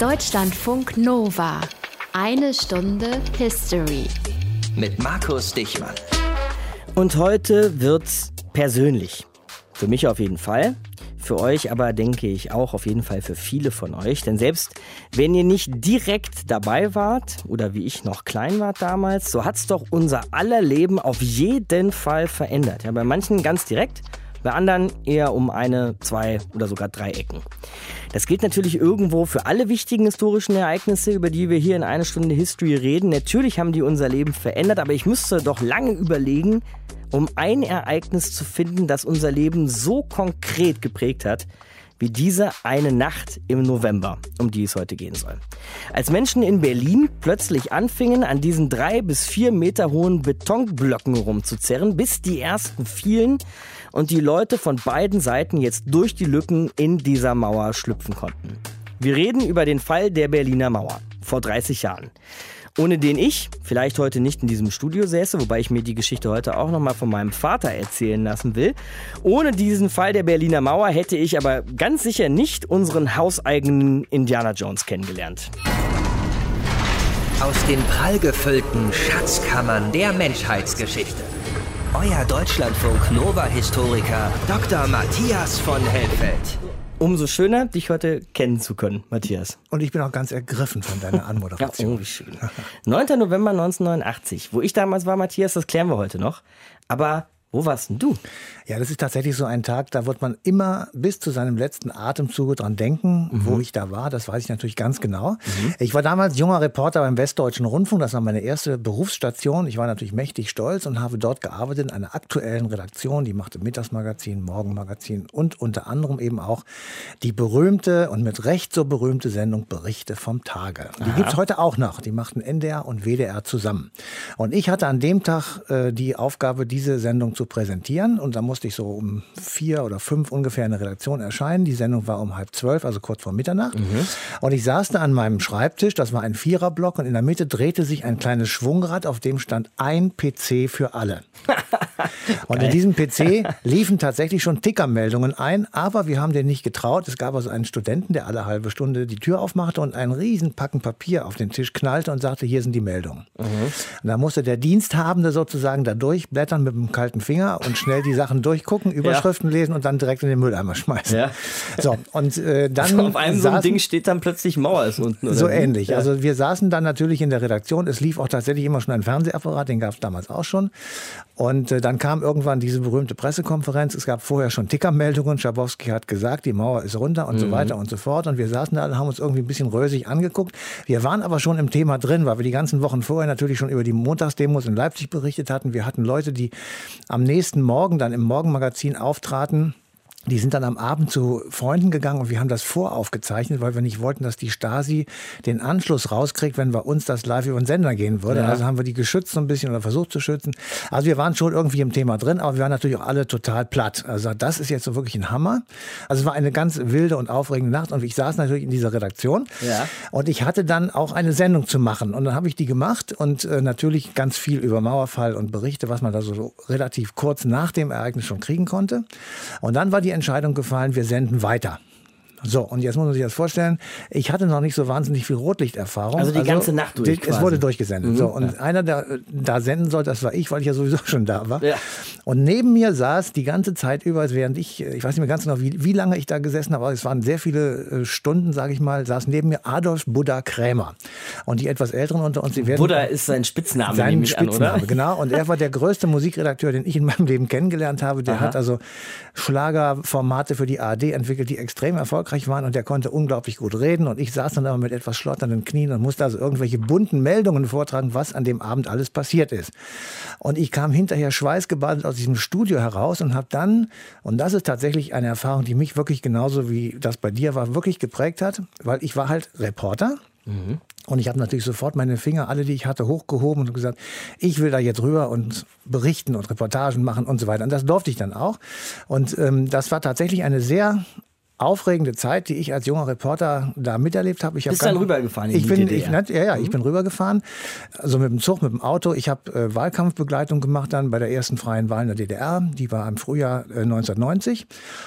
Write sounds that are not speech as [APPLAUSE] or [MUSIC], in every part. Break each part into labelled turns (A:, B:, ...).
A: Deutschlandfunk Nova. Eine Stunde History.
B: Mit Markus Dichmann.
C: Und heute wird's persönlich. Für mich auf jeden Fall. Für euch aber denke ich auch auf jeden Fall für viele von euch. Denn selbst wenn ihr nicht direkt dabei wart oder wie ich noch klein war damals, so hat's doch unser aller Leben auf jeden Fall verändert. Ja, bei manchen ganz direkt, bei anderen eher um eine, zwei oder sogar drei Ecken. Das gilt natürlich irgendwo für alle wichtigen historischen Ereignisse, über die wir hier in einer Stunde History reden. Natürlich haben die unser Leben verändert, aber ich müsste doch lange überlegen, um ein Ereignis zu finden, das unser Leben so konkret geprägt hat, wie diese eine Nacht im November, um die es heute gehen soll. Als Menschen in Berlin plötzlich anfingen, an diesen drei bis vier Meter hohen Betonblöcken rumzuzerren, bis die ersten fielen und die Leute von beiden Seiten jetzt durch die Lücken in dieser Mauer schlüpfen konnten. Wir reden über den Fall der Berliner Mauer vor 30 Jahren ohne den ich vielleicht heute nicht in diesem Studio säße, wobei ich mir die Geschichte heute auch nochmal von meinem Vater erzählen lassen will. Ohne diesen Fall der Berliner Mauer hätte ich aber ganz sicher nicht unseren hauseigenen Indiana Jones kennengelernt.
B: Aus den prallgefüllten Schatzkammern der Menschheitsgeschichte. Euer Deutschlandfunk Nova-Historiker Dr. Matthias von Helfeld.
C: Umso schöner, dich heute kennen zu können, Matthias.
D: Und ich bin auch ganz ergriffen von deiner Anmoderation.
C: ja, [LAUGHS] oh, wie schön. 9. November 1989. Wo ich damals war, Matthias, das klären wir heute noch. Aber wo warst denn du?
D: Ja, das ist tatsächlich so ein Tag, da wird man immer bis zu seinem letzten Atemzuge dran denken, mhm. wo ich da war. Das weiß ich natürlich ganz genau. Mhm. Ich war damals junger Reporter beim Westdeutschen Rundfunk. Das war meine erste Berufsstation. Ich war natürlich mächtig stolz und habe dort gearbeitet in einer aktuellen Redaktion. Die machte Mittagsmagazin, Morgenmagazin und unter anderem eben auch die berühmte und mit Recht so berühmte Sendung Berichte vom Tage. Die gibt es heute auch noch. Die machten NDR und WDR zusammen. Und ich hatte an dem Tag äh, die Aufgabe, diese Sendung zu präsentieren. Und da muss musste ich so um vier oder fünf ungefähr in der Redaktion erscheinen. Die Sendung war um halb zwölf, also kurz vor Mitternacht. Mhm. Und ich saß da an meinem Schreibtisch, das war ein Viererblock und in der Mitte drehte sich ein kleines Schwungrad, auf dem stand ein PC für alle. [LAUGHS] und in diesem PC [LAUGHS] liefen tatsächlich schon Tickermeldungen ein, aber wir haben den nicht getraut. Es gab also einen Studenten, der alle halbe Stunde die Tür aufmachte und einen riesen Packen Papier auf den Tisch knallte und sagte, hier sind die Meldungen. Mhm. Und da musste der Diensthabende sozusagen da durchblättern mit einem kalten Finger und schnell die Sachen durchgucken, Überschriften ja. lesen und dann direkt in den Mülleimer schmeißen. Ja. So, und äh, dann. Also [LAUGHS]
C: auf einem saßen, so ein Ding steht dann plötzlich Mauer ist unten.
D: Oder so ähnlich. Ja. Also wir saßen dann natürlich in der Redaktion. Es lief auch tatsächlich immer schon ein Fernsehapparat, den gab es damals auch schon. Und äh, dann kam irgendwann diese berühmte Pressekonferenz. Es gab vorher schon Tickermeldungen. Schabowski hat gesagt, die Mauer ist runter und mhm. so weiter und so fort. Und wir saßen da und haben uns irgendwie ein bisschen rösig angeguckt. Wir waren aber schon im Thema drin, weil wir die ganzen Wochen vorher natürlich schon über die Montagsdemos in Leipzig berichtet hatten. Wir hatten Leute, die am nächsten Morgen dann im Morgenmagazin auftraten die sind dann am Abend zu Freunden gegangen und wir haben das voraufgezeichnet, weil wir nicht wollten, dass die Stasi den Anschluss rauskriegt, wenn bei uns das live über den Sender gehen würde. Ja. Also haben wir die geschützt so ein bisschen oder versucht zu schützen. Also wir waren schon irgendwie im Thema drin, aber wir waren natürlich auch alle total platt. Also das ist jetzt so wirklich ein Hammer. Also es war eine ganz wilde und aufregende Nacht und ich saß natürlich in dieser Redaktion ja. und ich hatte dann auch eine Sendung zu machen und dann habe ich die gemacht und äh, natürlich ganz viel über Mauerfall und Berichte, was man da so relativ kurz nach dem Ereignis schon kriegen konnte. Und dann war die Entscheidung gefallen, wir senden weiter. So, und jetzt muss man sich das vorstellen, ich hatte noch nicht so wahnsinnig viel Rotlichterfahrung.
C: Also die also, ganze Nacht durch.
D: Es wurde durchgesendet. Mhm. So, und ja. einer, der da senden sollte, das war ich, weil ich ja sowieso [LAUGHS] schon da war. Ja. Und neben mir saß die ganze Zeit über, während ich, ich weiß nicht mehr ganz genau, wie, wie lange ich da gesessen habe, aber es waren sehr viele äh, Stunden, sage ich mal, saß neben mir Adolf Buddha Krämer. Und die etwas Älteren unter uns, die werden.
C: Buddha ist sein Spitzname,
D: sein Spitzname, an, oder? genau. Und er war der größte Musikredakteur, den ich in meinem Leben kennengelernt habe. Der Aha. hat also Schlagerformate für die ARD entwickelt, die extrem erfolgreich waren und der konnte unglaublich gut reden und ich saß dann aber mit etwas schlotternden Knien und musste also irgendwelche bunten Meldungen vortragen, was an dem Abend alles passiert ist. Und ich kam hinterher schweißgebadet aus diesem Studio heraus und habe dann, und das ist tatsächlich eine Erfahrung, die mich wirklich genauso wie das bei dir war, wirklich geprägt hat, weil ich war halt Reporter. Mhm. Und ich habe natürlich sofort meine Finger, alle, die ich hatte, hochgehoben und gesagt, ich will da jetzt rüber und berichten und Reportagen machen und so weiter. Und das durfte ich dann auch. Und ähm, das war tatsächlich eine sehr aufregende Zeit, die ich als junger Reporter da miterlebt habe. Ich
C: Bist
D: hab
C: dann rübergefahren
D: ich bin? Ich, ja, ja, ich bin rübergefahren. Also mit dem Zug, mit dem Auto. Ich habe äh, Wahlkampfbegleitung gemacht dann bei der ersten freien Wahl in der DDR. Die war im Frühjahr äh, 1990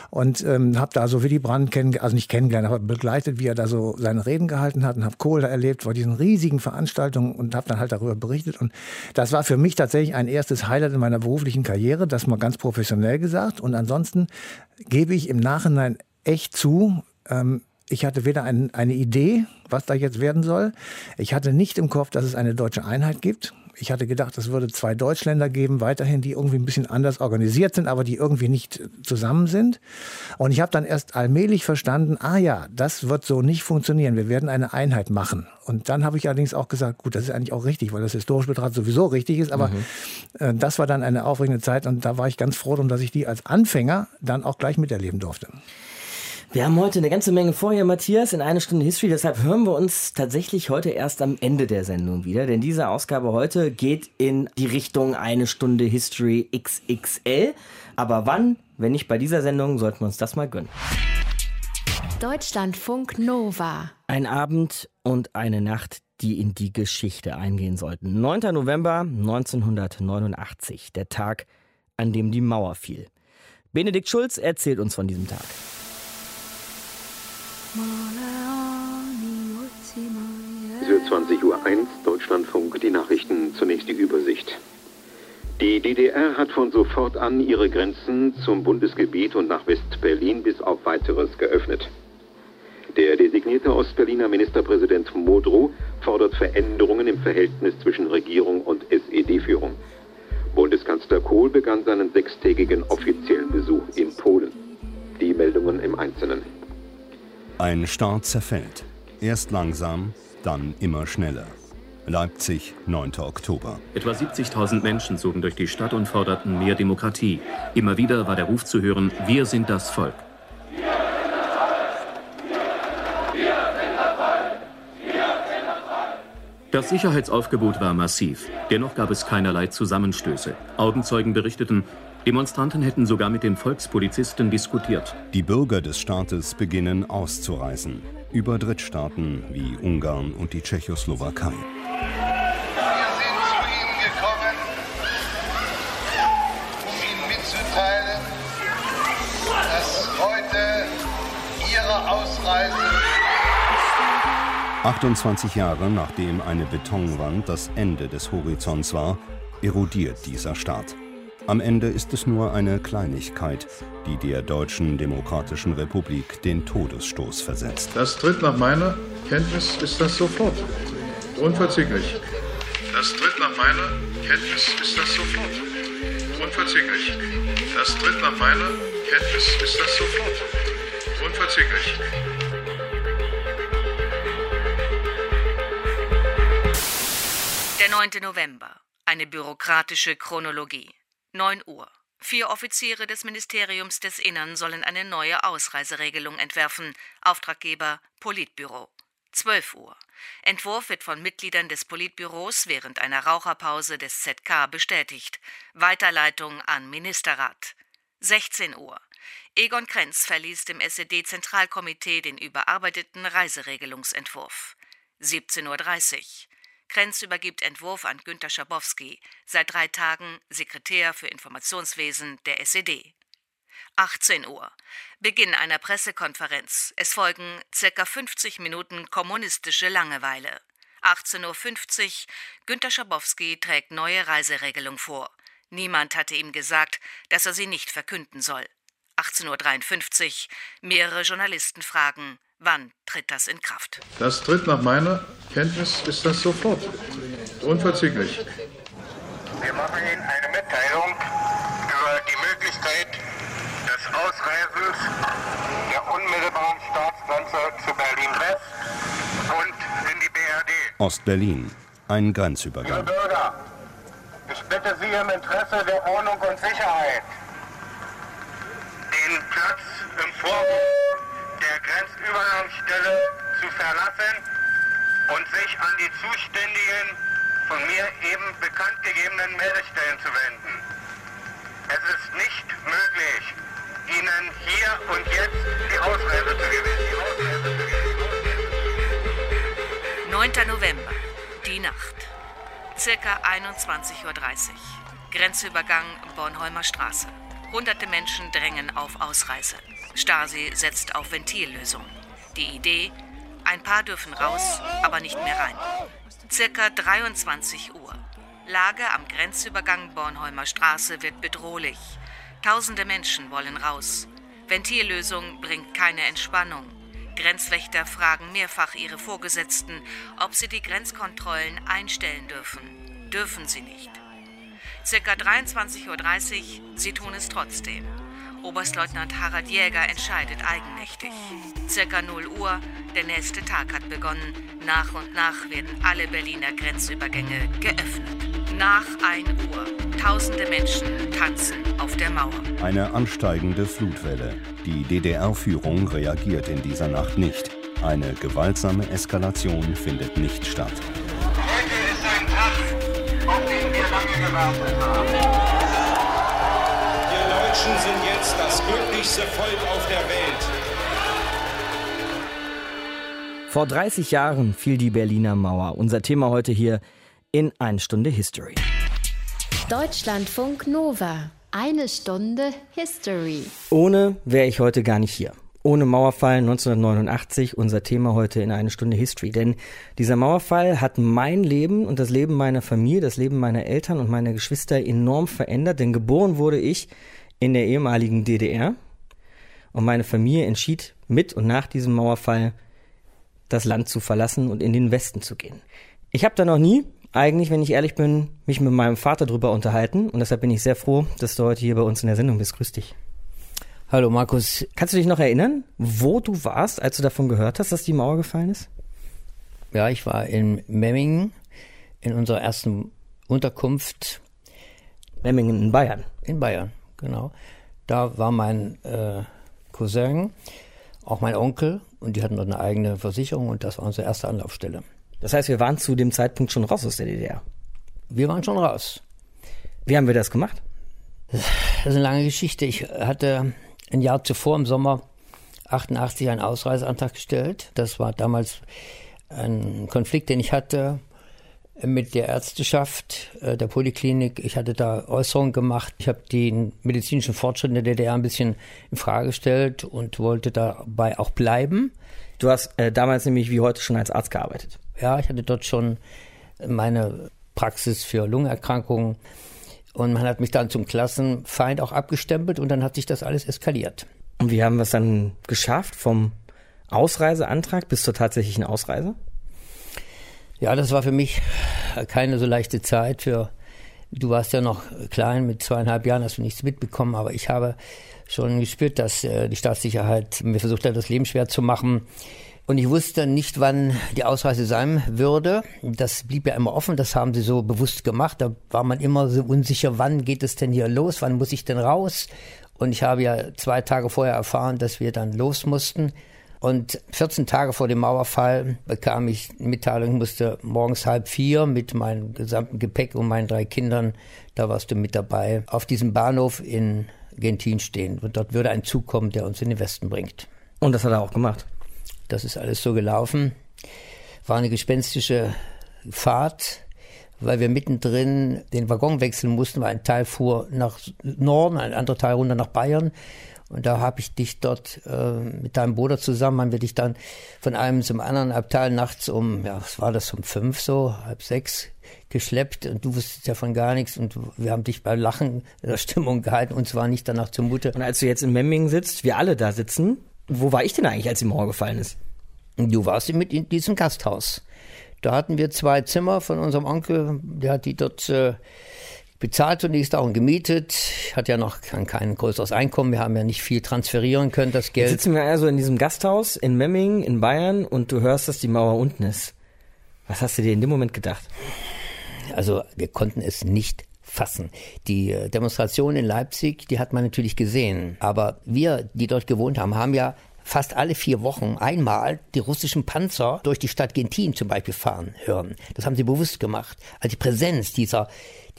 D: und ähm, habe da so Willy Brandt kennengelernt, also nicht kennengelernt, aber begleitet, wie er da so seine Reden gehalten hat und habe Kohl da erlebt vor diesen riesigen Veranstaltungen und habe dann halt darüber berichtet. Und das war für mich tatsächlich ein erstes Highlight in meiner beruflichen Karriere, das mal ganz professionell gesagt. Und ansonsten gebe ich im Nachhinein echt zu, ähm, ich hatte weder ein, eine Idee, was da jetzt werden soll. Ich hatte nicht im Kopf, dass es eine deutsche Einheit gibt. Ich hatte gedacht, es würde zwei Deutschländer geben, weiterhin, die irgendwie ein bisschen anders organisiert sind, aber die irgendwie nicht zusammen sind. Und ich habe dann erst allmählich verstanden, ah ja, das wird so nicht funktionieren. Wir werden eine Einheit machen. Und dann habe ich allerdings auch gesagt, gut, das ist eigentlich auch richtig, weil das historisch betrachtet sowieso richtig ist. Aber äh, das war dann eine aufregende Zeit und da war ich ganz froh drum, dass ich die als Anfänger dann auch gleich miterleben durfte.
C: Wir haben heute eine ganze Menge vor hier, Matthias, in einer Stunde History. Deshalb hören wir uns tatsächlich heute erst am Ende der Sendung wieder. Denn diese Ausgabe heute geht in die Richtung eine Stunde History XXL. Aber wann, wenn nicht bei dieser Sendung, sollten wir uns das mal gönnen.
A: Deutschlandfunk Nova.
C: Ein Abend und eine Nacht, die in die Geschichte eingehen sollten. 9. November 1989, der Tag, an dem die Mauer fiel. Benedikt Schulz erzählt uns von diesem Tag.
E: 20 Uhr 1, Deutschlandfunk, die Nachrichten, zunächst die Übersicht. Die DDR hat von sofort an ihre Grenzen zum Bundesgebiet und nach West-Berlin bis auf weiteres geöffnet. Der designierte Ostberliner Ministerpräsident Modrow fordert Veränderungen im Verhältnis zwischen Regierung und SED-Führung. Bundeskanzler Kohl begann seinen sechstägigen offiziellen Besuch in Polen. Die Meldungen im Einzelnen.
F: Ein Staat zerfällt. Erst langsam, dann immer schneller. Leipzig, 9. Oktober.
G: Etwa 70.000 Menschen zogen durch die Stadt und forderten mehr Demokratie. Immer wieder war der Ruf zu hören, wir sind das Volk. Das Sicherheitsaufgebot war massiv. Dennoch gab es keinerlei Zusammenstöße. Augenzeugen berichteten, Demonstranten hätten sogar mit den Volkspolizisten diskutiert.
F: Die Bürger des Staates beginnen auszureisen. Über Drittstaaten wie Ungarn und die Tschechoslowakei.
H: Wir sind zu Ihnen gekommen, um Ihnen mitzuteilen, dass heute Ihre Ausreise
F: 28 Jahre nachdem eine Betonwand das Ende des Horizonts war, erodiert dieser Staat. Am Ende ist es nur eine Kleinigkeit, die der Deutschen Demokratischen Republik den Todesstoß versetzt.
I: Das tritt nach meiner Kenntnis ist das sofort. Unverzüglich. Das tritt nach meiner Kenntnis ist das sofort. Unverzüglich. Das tritt nach meiner Kenntnis ist das sofort. Unverzüglich.
J: Der 9. November. Eine bürokratische Chronologie. 9 Uhr. Vier Offiziere des Ministeriums des Innern sollen eine neue Ausreiseregelung entwerfen. Auftraggeber Politbüro. 12 Uhr. Entwurf wird von Mitgliedern des Politbüros während einer Raucherpause des ZK bestätigt. Weiterleitung an Ministerrat. 16 Uhr. Egon Krenz verließ dem SED-Zentralkomitee den überarbeiteten Reiseregelungsentwurf. 17.30 Uhr. Krenz übergibt Entwurf an Günter Schabowski, seit drei Tagen Sekretär für Informationswesen der SED. 18 Uhr. Beginn einer Pressekonferenz. Es folgen circa 50 Minuten kommunistische Langeweile. 18.50 Uhr. Günter Schabowski trägt neue Reiseregelung vor. Niemand hatte ihm gesagt, dass er sie nicht verkünden soll. 18.53 Uhr. Mehrere Journalisten fragen, wann tritt das in Kraft?
I: Das tritt nach meiner Kenntnis ist das sofort. Unverzüglich.
H: Wir machen Ihnen eine Mitteilung über die Möglichkeit des Ausreisens der unmittelbaren Staatsgrenze zu Berlin-West und in die BRD.
F: Ostberlin, ein
H: Liebe
F: Grenzübergang.
H: Bürger, ich bitte Sie im Interesse der Ordnung und Sicherheit, den Platz im Vorhof Grenzübergangsstelle zu verlassen und sich an die zuständigen, von mir eben bekannt gegebenen Meldestellen zu wenden. Es ist nicht möglich, Ihnen hier und jetzt die Ausreise zu gewähren.
J: 9. November, die Nacht. Circa 21.30 Uhr. Grenzübergang Bornholmer Straße. Hunderte Menschen drängen auf Ausreise. Stasi setzt auf Ventillösung. Die Idee, ein paar dürfen raus, aber nicht mehr rein. Circa 23 Uhr. Lage am Grenzübergang Bornholmer Straße wird bedrohlich. Tausende Menschen wollen raus. Ventillösung bringt keine Entspannung. Grenzwächter fragen mehrfach ihre Vorgesetzten, ob sie die Grenzkontrollen einstellen dürfen. Dürfen sie nicht. Circa 23.30 Uhr, sie tun es trotzdem. Oberstleutnant Harald Jäger entscheidet eigenmächtig. Circa 0 Uhr, der nächste Tag hat begonnen. Nach und nach werden alle Berliner Grenzübergänge geöffnet. Nach 1 Uhr, tausende Menschen tanzen auf der Mauer.
F: Eine ansteigende Flutwelle. Die DDR-Führung reagiert in dieser Nacht nicht. Eine gewaltsame Eskalation findet nicht statt.
H: Heute ist ein Tag, auf den wir lange gewartet haben.
K: Deutschen sind jetzt das glücklichste Volk auf der Welt.
C: Vor 30 Jahren fiel die Berliner Mauer. Unser Thema heute hier in 1 Stunde History.
A: Deutschlandfunk Nova. Eine Stunde History.
C: Ohne wäre ich heute gar nicht hier. Ohne Mauerfall 1989, unser Thema heute in eine Stunde History. Denn dieser Mauerfall hat mein Leben und das Leben meiner Familie, das Leben meiner Eltern und meiner Geschwister enorm verändert. Denn geboren wurde ich in der ehemaligen DDR und meine Familie entschied mit und nach diesem Mauerfall das Land zu verlassen und in den Westen zu gehen. Ich habe da noch nie, eigentlich, wenn ich ehrlich bin, mich mit meinem Vater drüber unterhalten und deshalb bin ich sehr froh, dass du heute hier bei uns in der Sendung bist. Grüß dich.
L: Hallo Markus.
C: Kannst du dich noch erinnern, wo du warst, als du davon gehört hast, dass die Mauer gefallen ist?
L: Ja, ich war in Memmingen in unserer ersten Unterkunft.
C: Memmingen in Bayern.
L: In Bayern, genau. Da war mein äh, Cousin, auch mein Onkel, und die hatten dort eine eigene Versicherung und das war unsere erste Anlaufstelle.
C: Das heißt, wir waren zu dem Zeitpunkt schon raus aus der DDR.
L: Wir waren schon raus.
C: Wie haben wir das gemacht?
L: Das ist eine lange Geschichte. Ich hatte ein Jahr zuvor im Sommer 88 einen Ausreiseantrag gestellt. Das war damals ein Konflikt, den ich hatte mit der Ärzteschaft äh, der Poliklinik. Ich hatte da Äußerungen gemacht. Ich habe den medizinischen Fortschritt in der DDR ein bisschen in Frage gestellt und wollte dabei auch bleiben.
C: Du hast äh, damals nämlich wie heute schon als Arzt gearbeitet.
L: Ja, ich hatte dort schon meine Praxis für Lungenerkrankungen und man hat mich dann zum Klassenfeind auch abgestempelt und dann hat sich das alles eskaliert.
C: Und wie haben wir es dann geschafft vom Ausreiseantrag bis zur tatsächlichen Ausreise?
L: Ja, das war für mich keine so leichte Zeit. Für du warst ja noch klein, mit zweieinhalb Jahren hast du nichts mitbekommen, aber ich habe schon gespürt, dass äh, die Staatssicherheit mir versucht hat, das Leben schwer zu machen. Und ich wusste nicht, wann die Ausreise sein würde. Das blieb ja immer offen, das haben sie so bewusst gemacht. Da war man immer so unsicher, wann geht es denn hier los, wann muss ich denn raus? Und ich habe ja zwei Tage vorher erfahren, dass wir dann los mussten. Und 14 Tage vor dem Mauerfall bekam ich Mitteilung, ich musste morgens halb vier mit meinem gesamten Gepäck und meinen drei Kindern, da warst du mit dabei, auf diesem Bahnhof in Gentin stehen. Und dort würde ein Zug kommen, der uns in den Westen bringt.
C: Und das hat er auch gemacht.
L: Das ist alles so gelaufen. War eine gespenstische Fahrt, weil wir mittendrin den Waggon wechseln mussten, weil ein Teil fuhr nach Norden, ein anderer Teil runter nach Bayern. Und da habe ich dich dort äh, mit deinem Bruder zusammen, haben wir dich dann von einem zum anderen Abteil nachts um, ja, was war das, um fünf so, halb sechs geschleppt und du wusstest ja von gar nichts und wir haben dich bei Lachen in der Stimmung gehalten und zwar nicht danach zumute.
C: Und als du jetzt in Memmingen sitzt, wir alle da sitzen, wo war ich denn eigentlich, als die Mauer gefallen ist?
L: Du warst mit in diesem Gasthaus. Da hatten wir zwei Zimmer von unserem Onkel, der hat die dort äh, bezahlt zunächst auch und gemietet. Hatte ja noch kein, kein größeres Einkommen. Wir haben ja nicht viel transferieren können, das Geld.
C: Jetzt sitzen wir also in diesem Gasthaus in Memmingen in Bayern und du hörst, dass die Mauer unten ist. Was hast du dir in dem Moment gedacht?
L: Also wir konnten es nicht fassen. Die Demonstration in Leipzig, die hat man natürlich gesehen. Aber wir, die dort gewohnt haben, haben ja fast alle vier Wochen einmal die russischen Panzer durch die Stadt Gentin zum Beispiel fahren hören. Das haben sie bewusst gemacht. Also die Präsenz dieser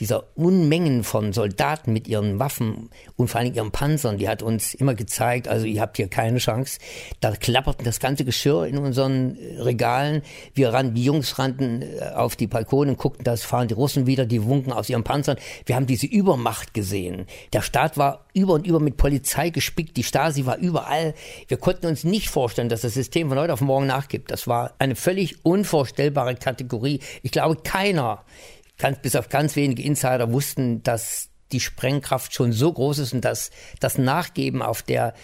L: dieser Unmengen von Soldaten mit ihren Waffen und vor allem ihren Panzern, die hat uns immer gezeigt, also ihr habt hier keine Chance. Da klapperten das ganze Geschirr in unseren Regalen. Wir rannten, die Jungs rannten äh, auf die Balkone und guckten, das fahren die Russen wieder, die wunken aus ihren Panzern. Wir haben diese Übermacht gesehen. Der Staat war über und über mit Polizei gespickt, die Stasi war überall. Wir konnten uns nicht vorstellen, dass das System von heute auf morgen nachgibt. Das war eine völlig unvorstellbare Kategorie. Ich glaube, keiner ganz, bis auf ganz wenige Insider wussten, dass die Sprengkraft schon so groß ist und dass das Nachgeben auf der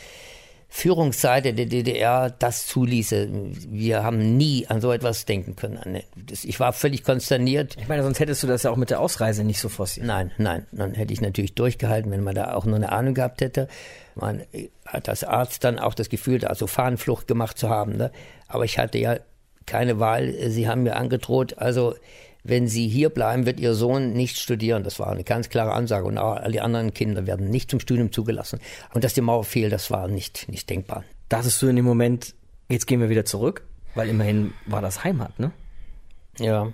L: Führungsseite der DDR das zuließe. Wir haben nie an so etwas denken können. Ich war völlig konsterniert.
C: Ich meine, sonst hättest du das ja auch mit der Ausreise nicht so forciert.
L: Nein, nein, dann hätte ich natürlich durchgehalten, wenn man da auch nur eine Ahnung gehabt hätte. Man hat als Arzt dann auch das Gefühl, also Fahnenflucht gemacht zu haben. Ne? Aber ich hatte ja keine Wahl. Sie haben mir angedroht, also wenn Sie hier bleiben, wird Ihr Sohn nicht studieren. Das war eine ganz klare Ansage. Und auch alle anderen Kinder werden nicht zum Studium zugelassen. Und dass die Mauer fiel, das war nicht, nicht denkbar.
C: Dachtest du in dem Moment, jetzt gehen wir wieder zurück? Weil immerhin war das Heimat, ne?
L: Ja.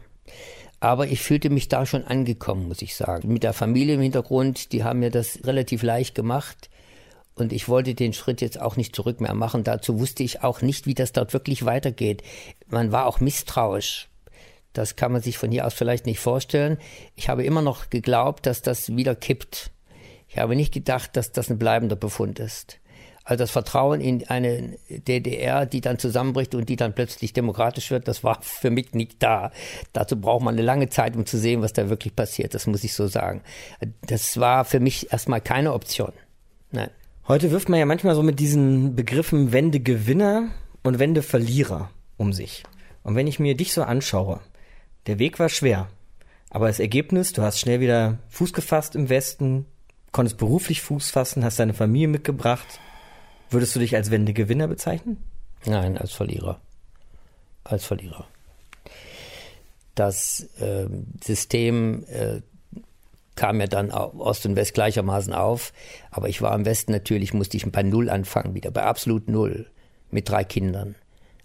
L: Aber ich fühlte mich da schon angekommen, muss ich sagen. Mit der Familie im Hintergrund, die haben mir das relativ leicht gemacht. Und ich wollte den Schritt jetzt auch nicht zurück mehr machen. Dazu wusste ich auch nicht, wie das dort wirklich weitergeht. Man war auch misstrauisch. Das kann man sich von hier aus vielleicht nicht vorstellen. Ich habe immer noch geglaubt, dass das wieder kippt. Ich habe nicht gedacht, dass das ein bleibender Befund ist. Also das Vertrauen in eine DDR, die dann zusammenbricht und die dann plötzlich demokratisch wird, das war [LAUGHS] für mich nicht da. Dazu braucht man eine lange Zeit, um zu sehen, was da wirklich passiert. Das muss ich so sagen. Das war für mich erstmal keine Option. Nein.
C: Heute wirft man ja manchmal so mit diesen Begriffen Wendegewinner und Wendeverlierer um sich. Und wenn ich mir dich so anschaue, der Weg war schwer. Aber das Ergebnis, du hast schnell wieder Fuß gefasst im Westen, konntest beruflich Fuß fassen, hast deine Familie mitgebracht. Würdest du dich als Wendegewinner bezeichnen?
L: Nein, als Verlierer. Als Verlierer. Das äh, System äh, kam ja dann Ost und West gleichermaßen auf. Aber ich war im Westen natürlich, musste ich bei Null anfangen wieder, bei absolut Null, mit drei Kindern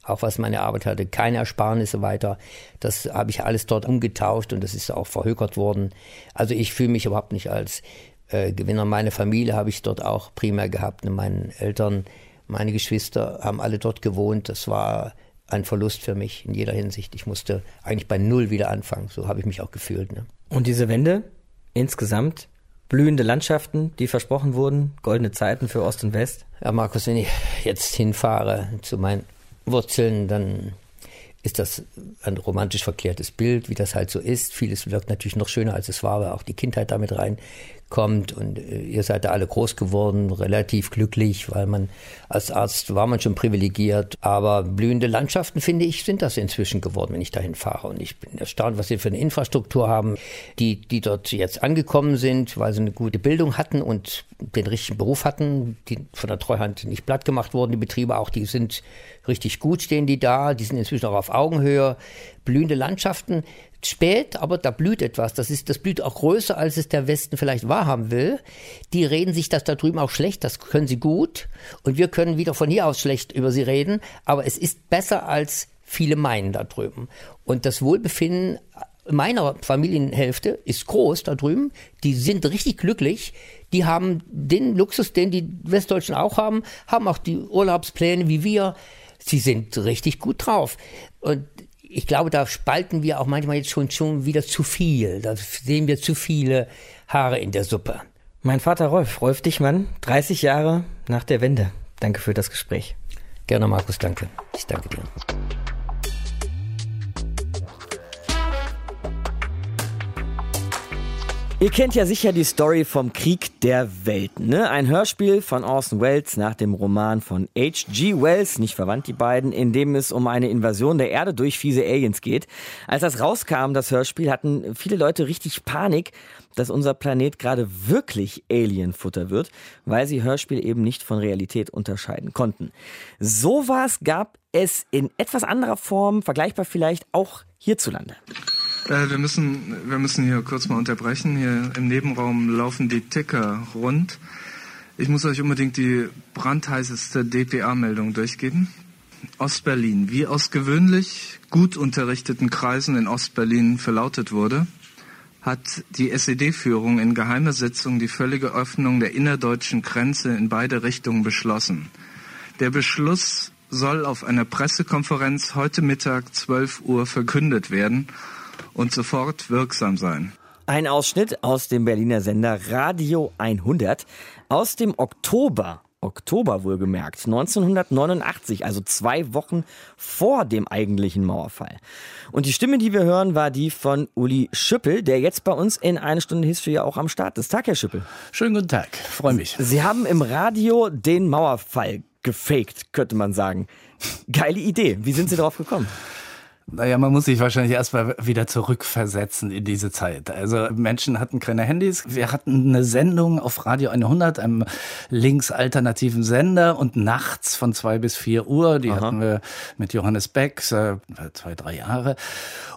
L: auch was meine Arbeit hatte, keine Ersparnisse weiter. Das habe ich alles dort umgetauscht und das ist auch verhökert worden. Also ich fühle mich überhaupt nicht als äh, Gewinner. Meine Familie habe ich dort auch primär gehabt. Und meine Eltern, meine Geschwister haben alle dort gewohnt. Das war ein Verlust für mich in jeder Hinsicht. Ich musste eigentlich bei Null wieder anfangen. So habe ich mich auch gefühlt. Ne?
C: Und diese Wende insgesamt blühende Landschaften, die versprochen wurden, goldene Zeiten für Ost und West?
L: Ja, Markus, wenn ich jetzt hinfahre zu meinen Wurzeln, dann ist das ein romantisch verklärtes Bild, wie das halt so ist. Vieles wirkt natürlich noch schöner, als es war, weil auch die Kindheit damit rein kommt und äh, ihr seid da alle groß geworden, relativ glücklich, weil man als Arzt war man schon privilegiert, aber blühende Landschaften finde ich sind das inzwischen geworden, wenn ich dahin fahre. Und ich bin erstaunt, was sie für eine Infrastruktur haben, die die dort jetzt angekommen sind, weil sie eine gute Bildung hatten und den richtigen Beruf hatten, die von der Treuhand nicht platt gemacht wurden, die Betriebe auch, die sind richtig gut stehen die da, die sind inzwischen auch auf Augenhöhe, blühende Landschaften spät, aber da blüht etwas. Das ist, das blüht auch größer, als es der Westen vielleicht wahrhaben will. Die reden sich das da drüben auch schlecht, das können sie gut. Und wir können wieder von hier aus schlecht über sie reden. Aber es ist besser, als viele meinen da drüben. Und das Wohlbefinden meiner Familienhälfte ist groß da drüben. Die sind richtig glücklich. Die haben den Luxus, den die Westdeutschen auch haben, haben auch die Urlaubspläne wie wir. Sie sind richtig gut drauf. Und ich glaube, da spalten wir auch manchmal jetzt schon, schon wieder zu viel. Da sehen wir zu viele Haare in der Suppe.
C: Mein Vater Rolf, Rolf Dichmann, 30 Jahre nach der Wende. Danke für das Gespräch.
L: Gerne, Markus, danke. Ich danke dir.
C: Ihr kennt ja sicher die Story vom Krieg der Welten, ne? Ein Hörspiel von Orson Welles nach dem Roman von H.G. Wells, nicht verwandt die beiden, in dem es um eine Invasion der Erde durch fiese Aliens geht. Als das rauskam, das Hörspiel, hatten viele Leute richtig Panik, dass unser Planet gerade wirklich Alienfutter wird, weil sie Hörspiel eben nicht von Realität unterscheiden konnten. Sowas gab es in etwas anderer Form, vergleichbar vielleicht auch hierzulande.
M: Äh, wir, müssen, wir müssen hier kurz mal unterbrechen. Hier im Nebenraum laufen die Ticker rund. Ich muss euch unbedingt die brandheißeste DPA-Meldung durchgeben. Ostberlin, wie aus gewöhnlich gut unterrichteten Kreisen in Ostberlin verlautet wurde. hat die SED-Führung in geheimer Sitzung die völlige Öffnung der innerdeutschen Grenze in beide Richtungen beschlossen. Der Beschluss soll auf einer Pressekonferenz heute Mittag 12 Uhr verkündet werden und sofort wirksam sein.
C: Ein Ausschnitt aus dem Berliner Sender Radio 100 aus dem Oktober Oktober wohlgemerkt, 1989, also zwei Wochen vor dem eigentlichen Mauerfall. Und die Stimme, die wir hören, war die von Uli Schüppel, der jetzt bei uns in eine Stunde History auch am Start ist. Tag, Herr Schüppel.
N: Schönen guten Tag, freue mich.
C: Sie haben im Radio den Mauerfall gefaked, könnte man sagen. Geile Idee. Wie sind Sie darauf gekommen?
N: Naja, man muss sich wahrscheinlich erstmal wieder zurückversetzen in diese Zeit. Also Menschen hatten keine Handys. Wir hatten eine Sendung auf Radio 100, einem linksalternativen Sender und nachts von zwei bis vier Uhr. Die Aha. hatten wir mit Johannes Becks, äh, zwei, drei Jahre.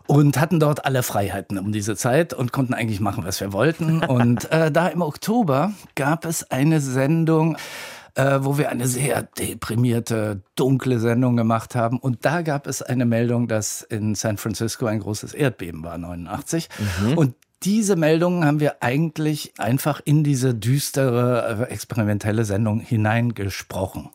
N: Und hatten dort alle Freiheiten um diese Zeit und konnten eigentlich machen, was wir wollten. [LAUGHS] Und äh, da im Oktober gab es eine Sendung, äh, wo wir eine sehr deprimierte, dunkle Sendung gemacht haben. Und da gab es eine Meldung, dass in San Francisco ein großes Erdbeben war, 89. Mhm. Und diese Meldungen haben wir eigentlich einfach in diese düstere, äh, experimentelle Sendung hineingesprochen.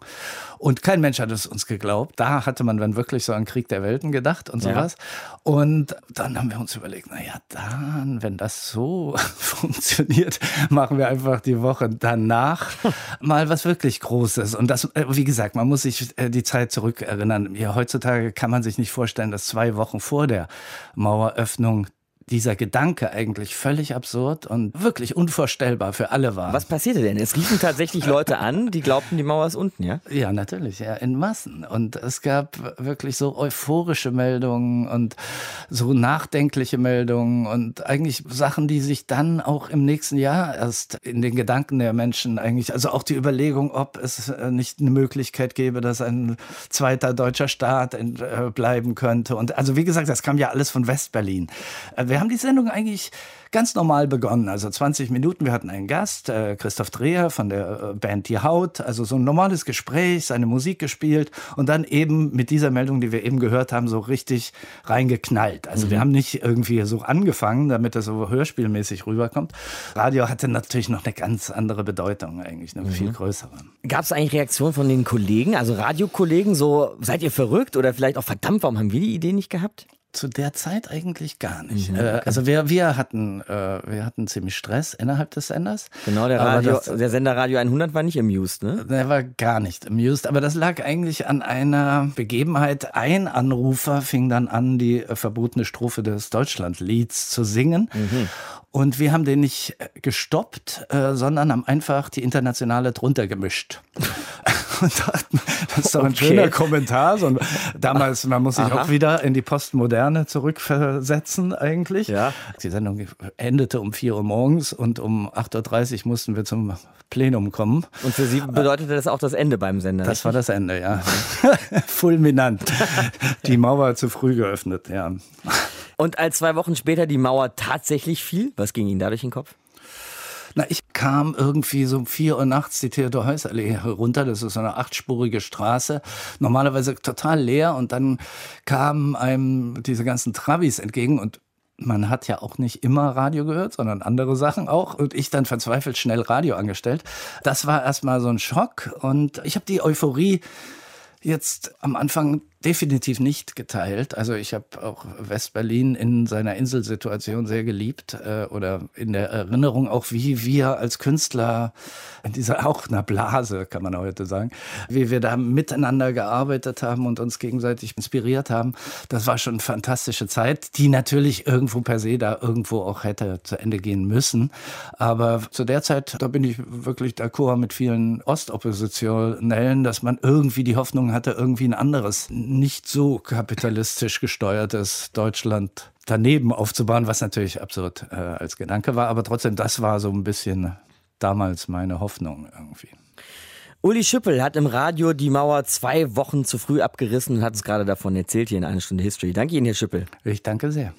N: Und kein Mensch hat es uns geglaubt. Da hatte man dann wirklich so an Krieg der Welten gedacht und sowas. Ja. Und dann haben wir uns überlegt, na ja, dann, wenn das so [LAUGHS] funktioniert, machen wir einfach die Woche danach mal was wirklich Großes. Und das, äh, wie gesagt, man muss sich äh, die Zeit zurückerinnern. Ja, heutzutage kann man sich nicht vorstellen, dass zwei Wochen vor der Maueröffnung dieser Gedanke eigentlich völlig absurd und wirklich unvorstellbar für alle war.
C: Was passierte denn? Es riefen tatsächlich Leute an, die glaubten, die Mauer ist unten, ja?
N: Ja, natürlich, ja, in Massen. Und es gab wirklich so euphorische Meldungen und so nachdenkliche Meldungen und eigentlich Sachen, die sich dann auch im nächsten Jahr erst in den Gedanken der Menschen eigentlich, also auch die Überlegung, ob es äh, nicht eine Möglichkeit gäbe, dass ein zweiter deutscher Staat äh, bleiben könnte. Und also wie gesagt, das kam ja alles von Westberlin. Wir haben die Sendung eigentlich ganz normal begonnen. Also 20 Minuten, wir hatten einen Gast, äh, Christoph Dreher von der äh, Band Die Haut. Also so ein normales Gespräch, seine Musik gespielt und dann eben mit dieser Meldung, die wir eben gehört haben, so richtig reingeknallt. Also mhm. wir haben nicht irgendwie so angefangen, damit das so hörspielmäßig rüberkommt. Radio hatte natürlich noch eine ganz andere Bedeutung eigentlich, eine mhm. viel größere.
C: Gab es eigentlich Reaktionen von den Kollegen, also Radiokollegen, so seid ihr verrückt oder vielleicht auch verdammt, warum haben wir die Idee nicht gehabt?
N: Zu der Zeit eigentlich gar nicht. Mhm, okay. Also wir, wir, hatten, äh, wir hatten ziemlich Stress innerhalb des Senders.
C: Genau, der, Radio, das, der Sender Radio 100 war nicht amused, ne?
N: Der war gar nicht amused, aber das lag eigentlich an einer Begebenheit. Ein Anrufer fing dann an, die äh, verbotene Strophe des Deutschlandlieds zu singen. Mhm. Und wir haben den nicht äh, gestoppt, äh, sondern haben einfach die Internationale drunter gemischt. [LAUGHS] und dachten, das ist doch ein okay. schöner Kommentar. So, damals, man muss sich Aha. auch wieder in die Postmoderne zurückversetzen eigentlich. Ja. Die Sendung endete um 4 Uhr morgens und um 8.30 Uhr mussten wir zum Plenum kommen.
C: Und für Sie bedeutete das auch das Ende beim Sender?
N: Das richtig? war das Ende, ja. [LAUGHS] Fulminant. Die Mauer zu früh geöffnet, ja.
C: Und als zwei Wochen später die Mauer tatsächlich fiel, was ging Ihnen da durch den Kopf?
N: Na, ich kam irgendwie so um vier Uhr nachts die Theodor-Heuss-Allee herunter. Das ist so eine achtspurige Straße. Normalerweise total leer. Und dann kamen einem diese ganzen Travis entgegen und man hat ja auch nicht immer Radio gehört, sondern andere Sachen auch. Und ich dann verzweifelt schnell Radio angestellt. Das war erstmal so ein Schock. Und ich habe die Euphorie jetzt am Anfang definitiv nicht geteilt. Also ich habe auch Westberlin in seiner Inselsituation sehr geliebt äh, oder in der Erinnerung auch, wie wir als Künstler in dieser auch einer Blase, kann man heute sagen, wie wir da miteinander gearbeitet haben und uns gegenseitig inspiriert haben. Das war schon eine fantastische Zeit, die natürlich irgendwo per se da irgendwo auch hätte zu Ende gehen müssen. Aber zu der Zeit, da bin ich wirklich d'accord mit vielen Ostoppositionellen, dass man irgendwie die Hoffnung hatte, irgendwie ein anderes nicht so kapitalistisch gesteuertes Deutschland daneben aufzubauen, was natürlich absurd äh, als Gedanke war. Aber trotzdem, das war so ein bisschen damals meine Hoffnung irgendwie.
C: Uli Schüppel hat im Radio die Mauer zwei Wochen zu früh abgerissen und hat es gerade davon erzählt hier in einer Stunde History. Danke Ihnen, Herr Schüppel.
N: Ich danke sehr.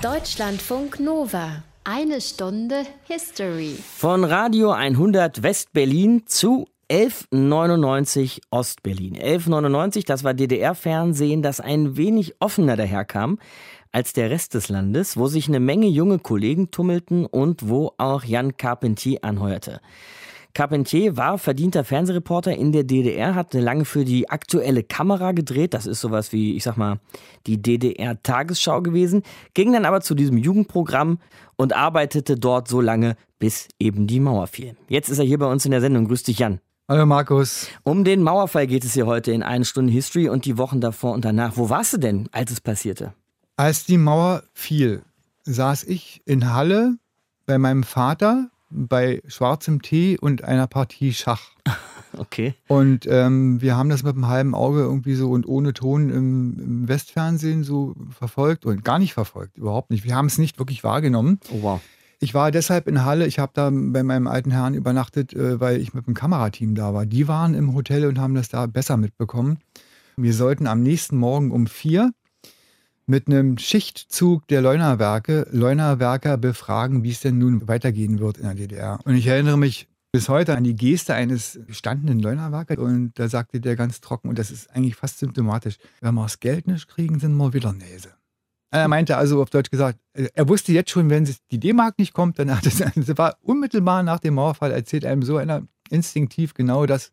A: Deutschlandfunk Nova. Eine Stunde History.
C: Von Radio 100 West-Berlin zu 1199 Ostberlin. 1199, das war DDR-Fernsehen, das ein wenig offener daherkam als der Rest des Landes, wo sich eine Menge junge Kollegen tummelten und wo auch Jan Carpentier anheuerte. Carpentier war verdienter Fernsehreporter in der DDR, hat lange für die aktuelle Kamera gedreht. Das ist sowas wie, ich sag mal, die DDR-Tagesschau gewesen. Ging dann aber zu diesem Jugendprogramm und arbeitete dort so lange, bis eben die Mauer fiel. Jetzt ist er hier bei uns in der Sendung. Grüß dich, Jan.
O: Hallo Markus.
C: Um den Mauerfall geht es hier heute in eine Stunde History und die Wochen davor und danach. Wo warst du denn, als es passierte?
O: Als die Mauer fiel, saß ich in Halle bei meinem Vater bei schwarzem Tee und einer Partie Schach. [LAUGHS]
C: Okay.
O: Und ähm, wir haben das mit einem halben Auge irgendwie so und ohne Ton im, im, Westfernsehen so verfolgt und gar nicht verfolgt, überhaupt nicht. Wir haben es nicht wirklich wahrgenommen.
C: Oh wow.
O: Ich war deshalb in Halle, ich habe da bei meinem alten Herrn übernachtet, äh, weil ich mit dem Kamerateam da war. Die waren im Hotel und haben das da besser mitbekommen. Wir sollten am nächsten Morgen um vier mit einem Schichtzug der Leunawerke Leunawerker befragen, wie es denn nun weitergehen wird in der DDR. Und ich erinnere mich bis heute an die Geste eines gestandenen Leunawerker und da sagte der ganz trocken, und das ist eigentlich fast symptomatisch, wenn wir das Geld nicht kriegen, sind wir wieder Näse. Er meinte also auf Deutsch gesagt, er wusste jetzt schon, wenn die D-Mark nicht kommt, dann hat es, das [LAUGHS] war unmittelbar nach dem Mauerfall, erzählt einem so einer instinktiv genau das,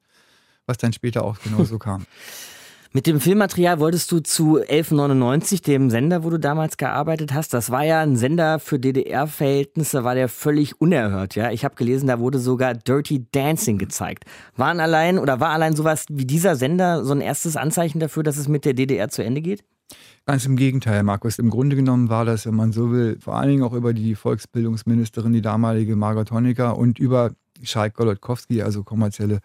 O: was dann später auch genau so kam. [LAUGHS]
C: Mit dem Filmmaterial wolltest du zu 1199, dem Sender, wo du damals gearbeitet hast. Das war ja ein Sender für DDR-Verhältnisse, war der völlig unerhört. Ja, ich habe gelesen, da wurde sogar Dirty Dancing gezeigt. Waren allein oder war allein sowas wie dieser Sender so ein erstes Anzeichen dafür, dass es mit der DDR zu Ende geht?
O: Ganz im Gegenteil, Markus. Im Grunde genommen war das, wenn man so will, vor allen Dingen auch über die Volksbildungsministerin, die damalige Margot Honecker und über Schalk Golodkowski, also kommerzielle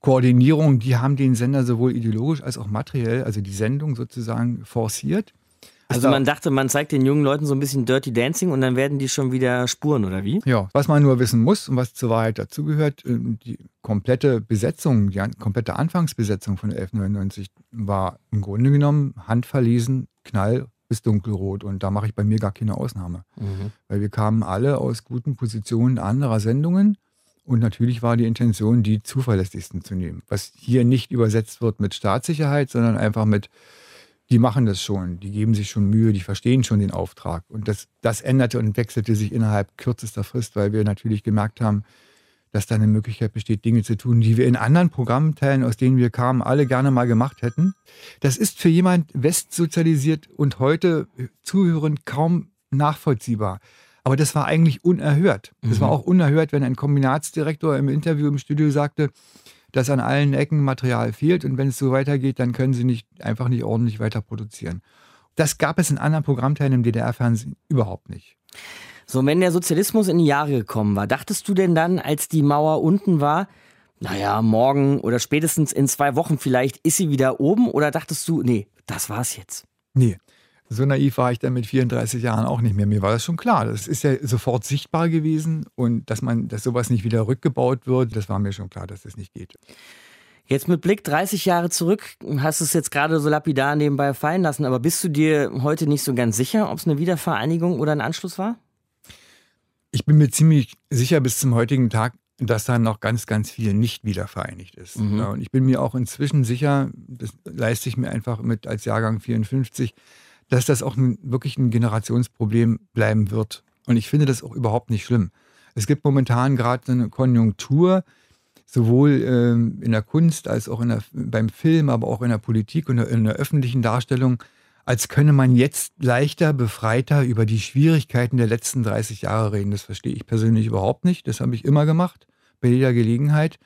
O: Koordinierung, die haben den Sender sowohl ideologisch als auch materiell, also die Sendung sozusagen forciert.
C: Also man dachte, man zeigt den jungen Leuten so ein bisschen Dirty Dancing und dann werden die schon wieder spuren, oder wie?
O: Ja, was man nur wissen muss und was zur Wahrheit dazugehört, äh, die komplette Besetzung, die komplette Anfangsbesetzung von 1199 war im Grunde genommen handverlesen, knall bis dunkelrot. Und da mache ich bei mir gar keine Ausnahme. Mhm. Weil wir kamen alle aus guten Positionen anderer Sendungen und natürlich war die Intention, die zuverlässigsten zu nehmen. Was hier nicht übersetzt wird mit Staatssicherheit, sondern einfach mit, die machen das schon, die geben sich schon Mühe, die verstehen schon den Auftrag. Und das, das änderte und wechselte sich innerhalb kürzester Frist, weil wir natürlich gemerkt haben, dass da eine Möglichkeit besteht, Dinge zu tun, die wir in anderen Programmteilen, aus denen wir kamen, alle gerne mal gemacht hätten. Das ist für jemand westsozialisiert und heute zuhörend kaum nachvollziehbar. Aber das war eigentlich unerhört. Es mhm. war auch unerhört, wenn ein Kombinatsdirektor im Interview im Studio sagte, dass an allen Ecken Material fehlt und wenn es so weitergeht, dann können sie nicht, einfach nicht ordentlich weiter produzieren. Das gab es in anderen Programmteilen im DDR-Fernsehen überhaupt nicht.
C: So, wenn der Sozialismus in die Jahre gekommen war, dachtest du denn dann, als die Mauer unten war, naja, morgen oder spätestens in zwei Wochen vielleicht ist sie wieder oben oder dachtest du, nee, das war's jetzt?
O: Nee, so naiv war ich dann mit 34 Jahren auch nicht mehr. Mir war das schon klar. Das ist ja sofort sichtbar gewesen und dass man, dass sowas nicht wieder rückgebaut wird, das war mir schon klar, dass das nicht geht.
C: Jetzt mit Blick 30 Jahre zurück, hast du es jetzt gerade so lapidar nebenbei fallen lassen, aber bist du dir heute nicht so ganz sicher, ob es eine Wiedervereinigung oder ein Anschluss war?
O: Ich bin mir ziemlich sicher bis zum heutigen Tag, dass da noch ganz, ganz viel nicht wiedervereinigt ist. Mhm. und ich bin mir auch inzwischen sicher, das leiste ich mir einfach mit als Jahrgang 54, dass das auch ein, wirklich ein Generationsproblem bleiben wird. Und ich finde das auch überhaupt nicht schlimm. Es gibt momentan gerade eine Konjunktur, sowohl ähm, in der Kunst als auch in der, beim Film, aber auch in der Politik und in der öffentlichen Darstellung, als könne man jetzt leichter, befreiter über die Schwierigkeiten der letzten 30 Jahre reden. Das verstehe ich persönlich überhaupt nicht. Das habe ich immer gemacht, bei jeder Gelegenheit.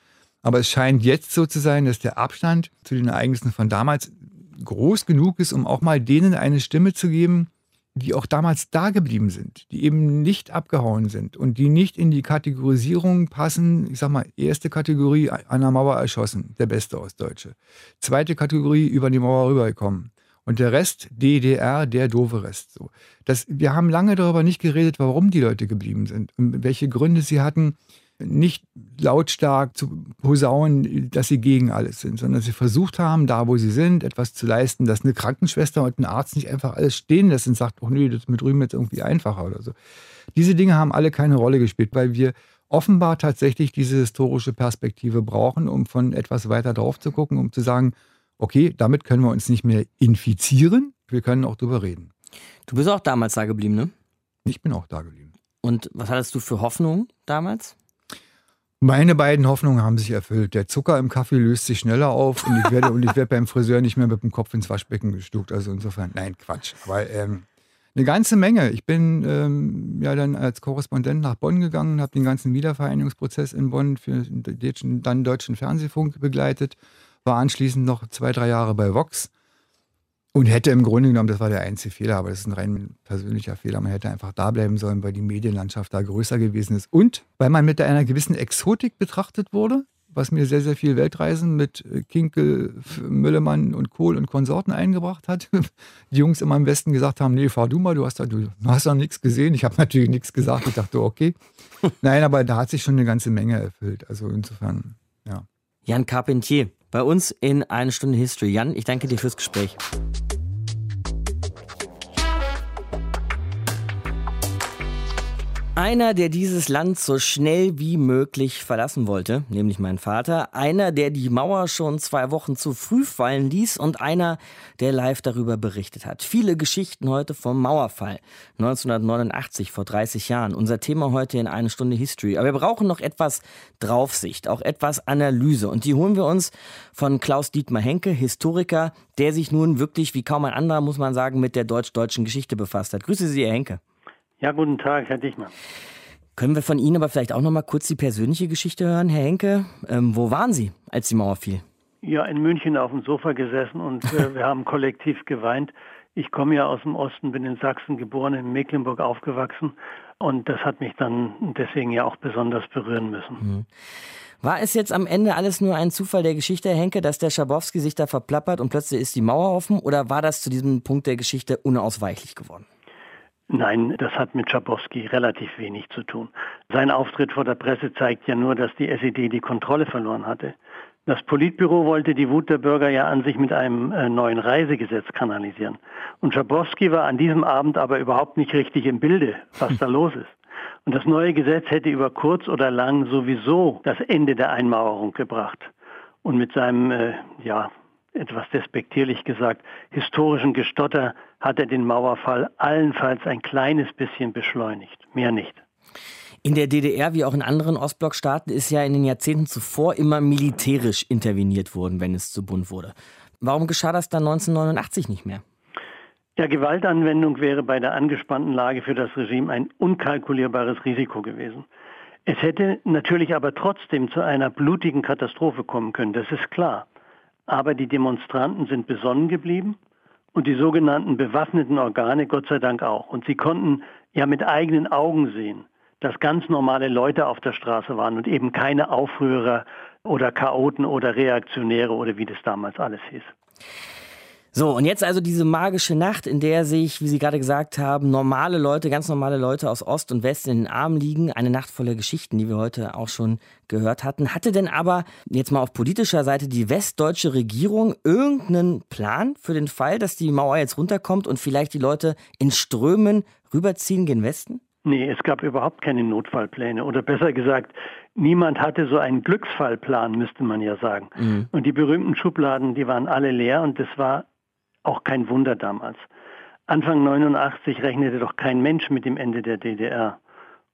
O: Aber es scheint jetzt so zu sein, dass der Abstand zu den Ereignissen von damals groß genug ist, um auch mal denen eine Stimme zu geben, die auch damals da geblieben sind, die eben nicht abgehauen sind und die nicht in die Kategorisierung passen. Ich sag mal, erste Kategorie an der Mauer erschossen, der beste Ostdeutsche. Zweite Kategorie über die Mauer rübergekommen. Und der Rest, DDR, der doofe Rest. So. Das, wir haben lange darüber nicht geredet, warum die Leute geblieben sind und welche Gründe sie hatten, nicht lautstark zu posaunen, dass sie gegen alles sind, sondern sie versucht haben, da wo sie sind, etwas zu leisten, dass eine Krankenschwester und ein Arzt nicht einfach alles stehen lässt und sagt, oh nee, das ist mit drüben jetzt irgendwie einfacher oder so. Diese Dinge haben alle keine Rolle gespielt, weil wir offenbar tatsächlich diese historische Perspektive brauchen, um von etwas weiter drauf zu gucken, um zu sagen, okay, damit können wir uns nicht mehr infizieren, wir können auch drüber reden.
C: Du bist auch damals da geblieben, ne?
O: Ich bin auch da geblieben.
C: Und was hattest du für Hoffnung damals?
O: Meine beiden Hoffnungen haben sich erfüllt. Der Zucker im Kaffee löst sich schneller auf und ich werde, und ich werde beim Friseur nicht mehr mit dem Kopf ins Waschbecken gestuckt. Also insofern, nein, Quatsch. Aber ähm, eine ganze Menge. Ich bin ähm, ja dann als Korrespondent nach Bonn gegangen, habe den ganzen Wiedervereinigungsprozess in Bonn für den dann deutschen Fernsehfunk begleitet, war anschließend noch zwei, drei Jahre bei Vox und hätte im Grunde genommen, das war der einzige Fehler, aber das ist ein rein persönlicher Fehler, man hätte einfach da bleiben sollen, weil die Medienlandschaft da größer gewesen ist. Und weil man mit einer gewissen Exotik betrachtet wurde, was mir sehr, sehr viel Weltreisen mit Kinkel, Müllemann und Kohl und Konsorten eingebracht hat. [LAUGHS] Die Jungs immer im Westen gesagt haben, nee, fahr du mal, du hast da, du hast doch nichts gesehen. Ich habe natürlich nichts gesagt. Ich dachte, okay. [LAUGHS] Nein, aber da hat sich schon eine ganze Menge erfüllt. Also insofern, ja.
C: Jan Carpentier, bei uns in eine Stunde History. Jan, ich danke dir fürs Gespräch. Einer, der dieses Land so schnell wie möglich verlassen wollte, nämlich mein Vater. Einer, der die Mauer schon zwei Wochen zu früh fallen ließ und einer, der live darüber berichtet hat. Viele Geschichten heute vom Mauerfall 1989, vor 30 Jahren. Unser Thema heute in eine Stunde History. Aber wir brauchen noch etwas Draufsicht, auch etwas Analyse. Und die holen wir uns von Klaus Dietmar Henke, Historiker, der sich nun wirklich wie kaum ein anderer, muss man sagen, mit der deutsch-deutschen Geschichte befasst hat. Grüße Sie, Herr Henke.
P: Ja, guten Tag, Herr Dichmann.
C: Können wir von Ihnen aber vielleicht auch noch mal kurz die persönliche Geschichte hören, Herr Henke? Ähm, wo waren Sie, als die Mauer fiel?
P: Ja, in München auf dem Sofa gesessen und äh, [LAUGHS] wir haben kollektiv geweint. Ich komme ja aus dem Osten, bin in Sachsen geboren, in Mecklenburg aufgewachsen und das hat mich dann deswegen ja auch besonders berühren müssen.
C: Mhm. War es jetzt am Ende alles nur ein Zufall der Geschichte, Herr Henke, dass der Schabowski sich da verplappert und plötzlich ist die Mauer offen oder war das zu diesem Punkt der Geschichte unausweichlich geworden?
P: Nein, das hat mit Schabowski relativ wenig zu tun. Sein Auftritt vor der Presse zeigt ja nur, dass die SED die Kontrolle verloren hatte. Das Politbüro wollte die Wut der Bürger ja an sich mit einem äh, neuen Reisegesetz kanalisieren. Und Schabowski war an diesem Abend aber überhaupt nicht richtig im Bilde, was da [LAUGHS] los ist. Und das neue Gesetz hätte über kurz oder lang sowieso das Ende der Einmauerung gebracht. Und mit seinem, äh, ja, etwas despektierlich gesagt, historischen Gestotter hat er den Mauerfall allenfalls ein kleines bisschen beschleunigt, mehr nicht.
C: In der DDR wie auch in anderen Ostblockstaaten ist ja in den Jahrzehnten zuvor immer militärisch interveniert worden, wenn es zu bunt wurde. Warum geschah das dann 1989 nicht mehr?
P: Ja, Gewaltanwendung wäre bei der angespannten Lage für das Regime ein unkalkulierbares Risiko gewesen. Es hätte natürlich aber trotzdem zu einer blutigen Katastrophe kommen können, das ist klar. Aber die Demonstranten sind besonnen geblieben und die sogenannten bewaffneten Organe Gott sei Dank auch. Und sie konnten ja mit eigenen Augen sehen, dass ganz normale Leute auf der Straße waren und eben keine Aufrührer oder Chaoten oder Reaktionäre oder wie das damals alles hieß.
C: So, und jetzt also diese magische Nacht, in der sich, wie Sie gerade gesagt haben, normale Leute, ganz normale Leute aus Ost und West in den Armen liegen. Eine Nacht voller Geschichten, die wir heute auch schon gehört hatten. Hatte denn aber jetzt mal auf politischer Seite die westdeutsche Regierung irgendeinen Plan für den Fall, dass die Mauer jetzt runterkommt und vielleicht die Leute in Strömen rüberziehen gen Westen?
P: Nee, es gab überhaupt keine Notfallpläne. Oder besser gesagt, niemand hatte so einen Glücksfallplan, müsste man ja sagen. Mhm. Und die berühmten Schubladen, die waren alle leer und das war auch kein Wunder damals. Anfang 89 rechnete doch kein Mensch mit dem Ende der DDR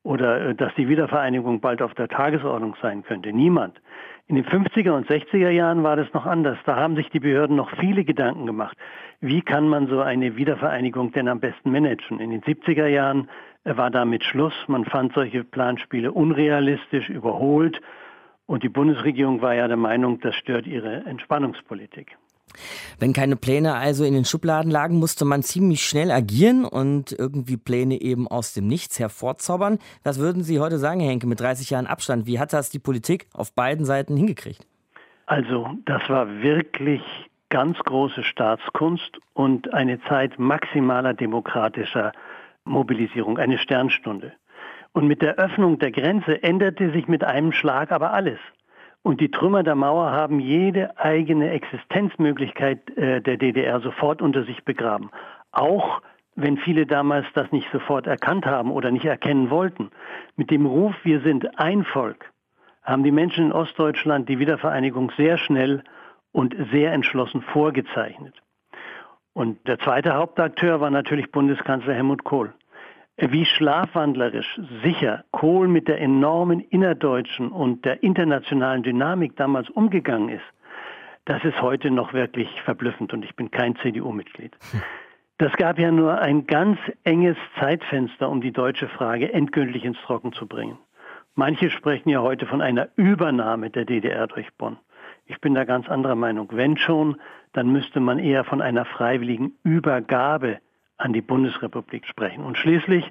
P: oder äh, dass die Wiedervereinigung bald auf der Tagesordnung sein könnte. Niemand. In den 50er und 60er Jahren war das noch anders. Da haben sich die Behörden noch viele Gedanken gemacht. Wie kann man so eine Wiedervereinigung denn am besten managen? In den 70er Jahren äh, war damit Schluss. Man fand solche Planspiele unrealistisch, überholt. Und die Bundesregierung war ja der Meinung, das stört ihre Entspannungspolitik.
C: Wenn keine Pläne also in den Schubladen lagen, musste man ziemlich schnell agieren und irgendwie Pläne eben aus dem Nichts hervorzaubern. Was würden Sie heute sagen, Henke, mit 30 Jahren Abstand? Wie hat das die Politik auf beiden Seiten hingekriegt?
P: Also, das war wirklich ganz große Staatskunst und eine Zeit maximaler demokratischer Mobilisierung, eine Sternstunde. Und mit der Öffnung der Grenze änderte sich mit einem Schlag aber alles. Und die Trümmer der Mauer haben jede eigene Existenzmöglichkeit äh, der DDR sofort unter sich begraben. Auch wenn viele damals das nicht sofort erkannt haben oder nicht erkennen wollten. Mit dem Ruf, wir sind ein Volk, haben die Menschen in Ostdeutschland die Wiedervereinigung sehr schnell und sehr entschlossen vorgezeichnet. Und der zweite Hauptakteur war natürlich Bundeskanzler Helmut Kohl. Wie schlafwandlerisch sicher Kohl mit der enormen innerdeutschen und der internationalen Dynamik damals umgegangen ist, das ist heute noch wirklich verblüffend und ich bin kein CDU-Mitglied. Das gab ja nur ein ganz enges Zeitfenster, um die deutsche Frage endgültig ins Trocken zu bringen. Manche sprechen ja heute von einer Übernahme der DDR durch Bonn. Ich bin da ganz anderer Meinung. Wenn schon, dann müsste man eher von einer freiwilligen Übergabe an die Bundesrepublik sprechen. Und schließlich,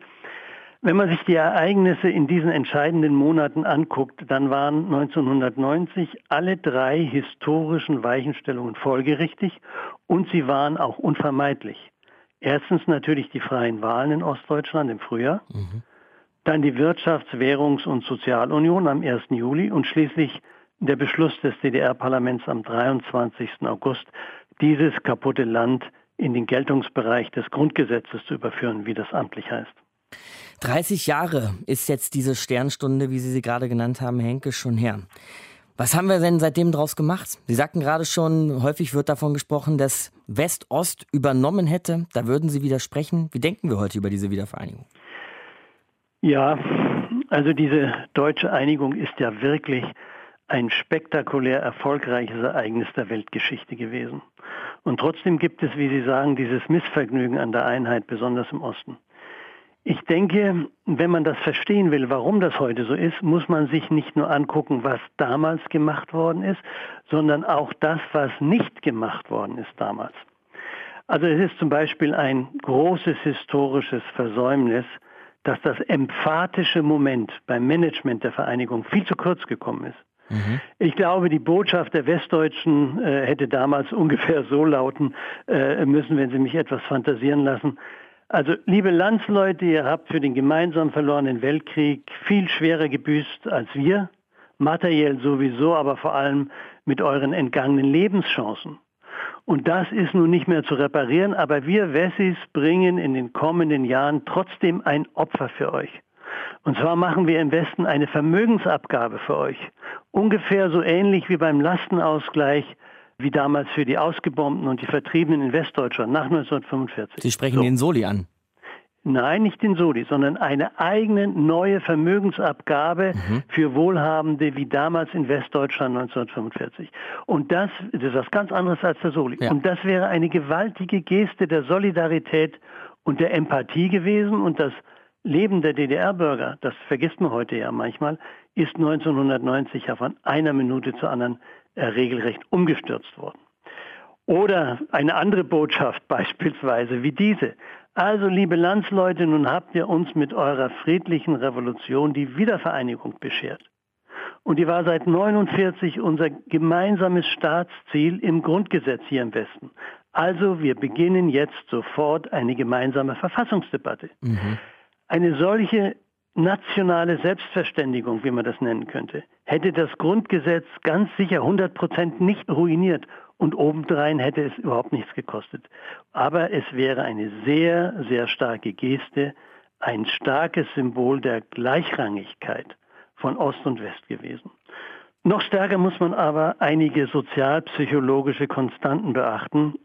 P: wenn man sich die Ereignisse in diesen entscheidenden Monaten anguckt, dann waren 1990 alle drei historischen Weichenstellungen folgerichtig und sie waren auch unvermeidlich. Erstens natürlich die freien Wahlen in Ostdeutschland im Frühjahr, mhm. dann die Wirtschafts-, Währungs- und Sozialunion am 1. Juli und schließlich der Beschluss des DDR-Parlaments am 23. August, dieses kaputte Land in den Geltungsbereich des Grundgesetzes zu überführen, wie das amtlich heißt.
C: 30 Jahre ist jetzt diese Sternstunde, wie Sie sie gerade genannt haben, Henke, schon her. Was haben wir denn seitdem daraus gemacht? Sie sagten gerade schon, häufig wird davon gesprochen, dass West-Ost übernommen hätte. Da würden Sie widersprechen. Wie denken wir heute über diese Wiedervereinigung?
P: Ja, also diese deutsche Einigung ist ja wirklich ein spektakulär erfolgreiches Ereignis der Weltgeschichte gewesen. Und trotzdem gibt es, wie Sie sagen, dieses Missvergnügen an der Einheit, besonders im Osten. Ich denke, wenn man das verstehen will, warum das heute so ist, muss man sich nicht nur angucken, was damals gemacht worden ist, sondern auch das, was nicht gemacht worden ist damals. Also es ist zum Beispiel ein großes historisches Versäumnis, dass das emphatische Moment beim Management der Vereinigung viel zu kurz gekommen ist. Mhm. Ich glaube, die Botschaft der Westdeutschen äh, hätte damals [LAUGHS] ungefähr so lauten äh, müssen, wenn Sie mich etwas fantasieren lassen. Also, liebe Landsleute, ihr habt für den gemeinsam verlorenen Weltkrieg viel schwerer gebüßt als wir, materiell sowieso, aber vor allem mit euren entgangenen Lebenschancen. Und das ist nun nicht mehr zu reparieren, aber wir Wessis bringen in den kommenden Jahren trotzdem ein Opfer für euch. Und zwar machen wir im Westen eine Vermögensabgabe für euch. Ungefähr so ähnlich wie beim Lastenausgleich, wie damals für die Ausgebombten und die Vertriebenen in Westdeutschland nach 1945.
C: Sie sprechen so. den Soli an.
P: Nein, nicht den Soli, sondern eine eigene neue Vermögensabgabe mhm. für Wohlhabende wie damals in Westdeutschland 1945. Und das, das ist was ganz anderes als der Soli. Ja. Und das wäre eine gewaltige Geste der Solidarität und der Empathie gewesen und das Leben der DDR-Bürger, das vergisst man heute ja manchmal, ist 1990 ja von einer Minute zur anderen äh, regelrecht umgestürzt worden. Oder eine andere Botschaft [LAUGHS] beispielsweise wie diese. Also, liebe Landsleute, nun habt ihr uns mit eurer friedlichen Revolution die Wiedervereinigung beschert. Und die war seit 49 unser gemeinsames Staatsziel im Grundgesetz hier im Westen. Also, wir beginnen jetzt sofort eine gemeinsame Verfassungsdebatte. Mhm. Eine solche nationale Selbstverständigung, wie man das nennen könnte, hätte das Grundgesetz ganz sicher 100 Prozent nicht ruiniert und obendrein hätte es überhaupt nichts gekostet. Aber es wäre eine sehr, sehr starke Geste, ein starkes Symbol der Gleichrangigkeit von Ost und West gewesen. Noch stärker muss man aber einige sozialpsychologische Konstanten beachten,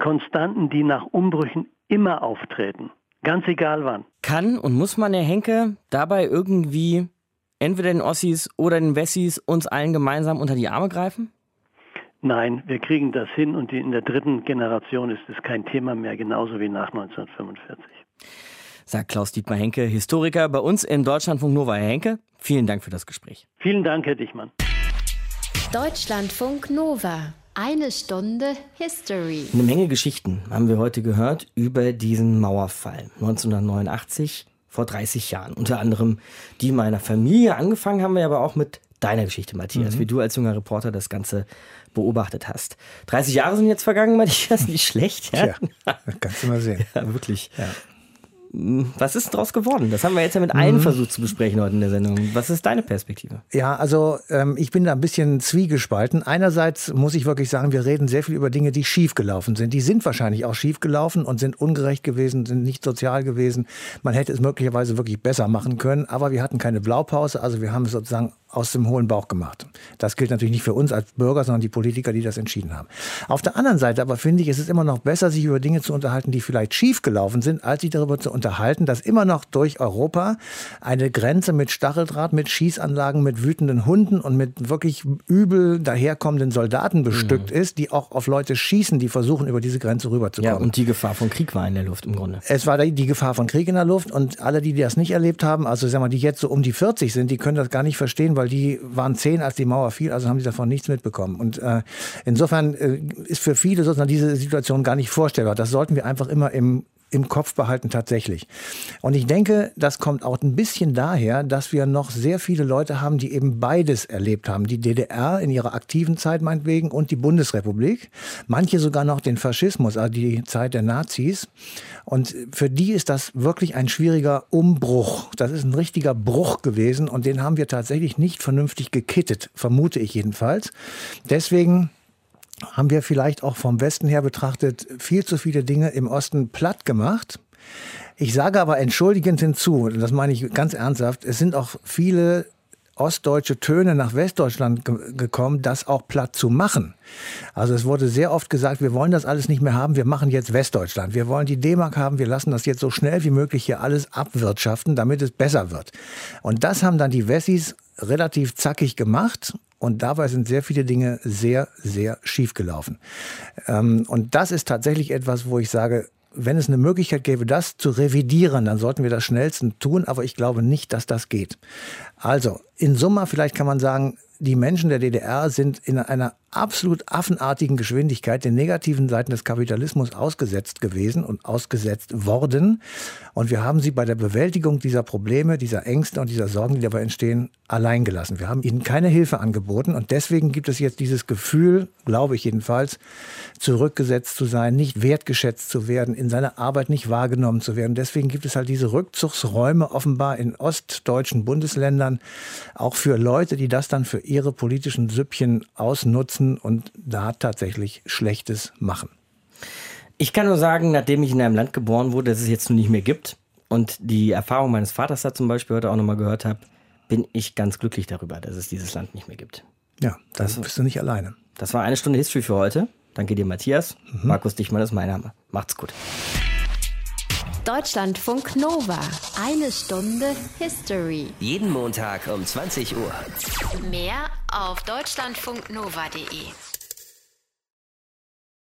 P: Konstanten, die nach Umbrüchen immer auftreten. Ganz egal wann.
C: Kann und muss man, Herr Henke, dabei irgendwie entweder den Ossis oder den Wessis uns allen gemeinsam unter die Arme greifen?
P: Nein, wir kriegen das hin und in der dritten Generation ist es kein Thema mehr, genauso wie nach 1945.
C: Sagt Klaus Dietmar Henke, Historiker bei uns im Deutschlandfunk Nova. Herr Henke, vielen Dank für das Gespräch.
P: Vielen Dank, Herr Dichmann.
A: Deutschlandfunk Nova. Eine Stunde History.
C: Eine Menge Geschichten haben wir heute gehört über diesen Mauerfall 1989 vor 30 Jahren. Unter anderem die meiner Familie. Angefangen haben wir aber auch mit deiner Geschichte, Matthias, mhm. wie du als junger Reporter das Ganze beobachtet hast. 30 Jahre sind jetzt vergangen, Matthias, [LAUGHS] nicht schlecht.
D: Ja, ja kannst du mal sehen. [LAUGHS]
C: Ja, wirklich. Ja. Was ist daraus geworden? Das haben wir jetzt ja mit allen mhm. versucht zu besprechen heute in der Sendung. Was ist deine Perspektive?
D: Ja, also ähm, ich bin da ein bisschen zwiegespalten. Einerseits muss ich wirklich sagen, wir reden sehr viel über Dinge, die schiefgelaufen sind. Die sind wahrscheinlich auch schiefgelaufen und sind ungerecht gewesen, sind nicht sozial gewesen. Man hätte es möglicherweise wirklich besser machen können, aber wir hatten keine Blaupause, also wir haben es sozusagen aus dem hohlen Bauch gemacht. Das gilt natürlich nicht für uns als Bürger, sondern die Politiker, die das entschieden haben. Auf der anderen Seite aber finde ich, es ist immer noch besser, sich über Dinge zu unterhalten, die vielleicht schiefgelaufen sind, als sich darüber zu unterhalten, dass immer noch durch Europa eine Grenze mit Stacheldraht, mit Schießanlagen, mit wütenden Hunden und mit wirklich übel daherkommenden Soldaten bestückt mhm. ist, die auch auf Leute schießen, die versuchen, über diese Grenze rüberzukommen.
C: Ja, und die Gefahr von Krieg war in der Luft im Grunde.
D: Es war die Gefahr von Krieg in der Luft und alle, die das nicht erlebt haben, also sagen wir, die jetzt so um die 40 sind, die können das gar nicht verstehen, weil die waren zehn, als die Mauer fiel, also haben sie davon nichts mitbekommen. Und äh, insofern äh, ist für viele sozusagen diese Situation gar nicht vorstellbar. Das sollten wir einfach immer im im Kopf behalten tatsächlich. Und ich denke, das kommt auch ein bisschen daher, dass wir noch sehr viele Leute haben, die eben beides erlebt haben. Die DDR in ihrer aktiven Zeit meinetwegen und die Bundesrepublik. Manche sogar noch den Faschismus, also die Zeit der Nazis. Und für die ist das wirklich ein schwieriger Umbruch. Das ist ein richtiger Bruch gewesen und den haben wir tatsächlich nicht vernünftig gekittet, vermute ich jedenfalls. Deswegen haben wir vielleicht auch vom Westen her betrachtet viel zu viele Dinge im Osten platt gemacht. Ich sage aber entschuldigend hinzu, das meine ich ganz ernsthaft, es sind auch viele ostdeutsche Töne nach Westdeutschland ge gekommen, das auch platt zu machen. Also es wurde sehr oft gesagt, wir wollen das alles nicht mehr haben, wir machen jetzt Westdeutschland. Wir wollen die D-Mark haben, wir lassen das jetzt so schnell wie möglich hier alles abwirtschaften, damit es besser wird. Und das haben dann die Wessis relativ zackig gemacht und dabei sind sehr viele Dinge sehr, sehr schief gelaufen. Ähm, und das ist tatsächlich etwas, wo ich sage, wenn es eine Möglichkeit gäbe, das zu revidieren, dann sollten wir das schnellstens tun, aber ich glaube nicht, dass das geht. Also, in Summe vielleicht kann man sagen, die Menschen der DDR sind in einer absolut affenartigen Geschwindigkeit den negativen Seiten des Kapitalismus ausgesetzt gewesen und ausgesetzt worden. Und wir haben sie bei der Bewältigung dieser Probleme, dieser Ängste und dieser Sorgen, die dabei entstehen, allein gelassen. Wir haben ihnen keine Hilfe angeboten und deswegen gibt es jetzt dieses Gefühl, glaube ich jedenfalls, zurückgesetzt zu sein, nicht wertgeschätzt zu werden, in seiner Arbeit nicht wahrgenommen zu werden. Deswegen gibt es halt diese Rückzugsräume offenbar in ostdeutschen Bundesländern, auch für Leute, die das dann für ihre politischen Süppchen ausnutzen und da tatsächlich Schlechtes machen.
C: Ich kann nur sagen, nachdem ich in einem Land geboren wurde, das es jetzt nun nicht mehr gibt und die Erfahrung meines Vaters da zum Beispiel heute auch nochmal gehört habe, bin ich ganz glücklich darüber, dass es dieses Land nicht mehr gibt.
D: Ja, das bist du nicht alleine.
C: Das war eine Stunde History für heute. Danke dir, Matthias. Mhm. Markus Dichmann ist mein Name. Macht's gut.
A: Deutschlandfunk Nova. Eine Stunde History.
B: Jeden Montag um 20 Uhr.
A: Mehr auf deutschlandfunknova.de.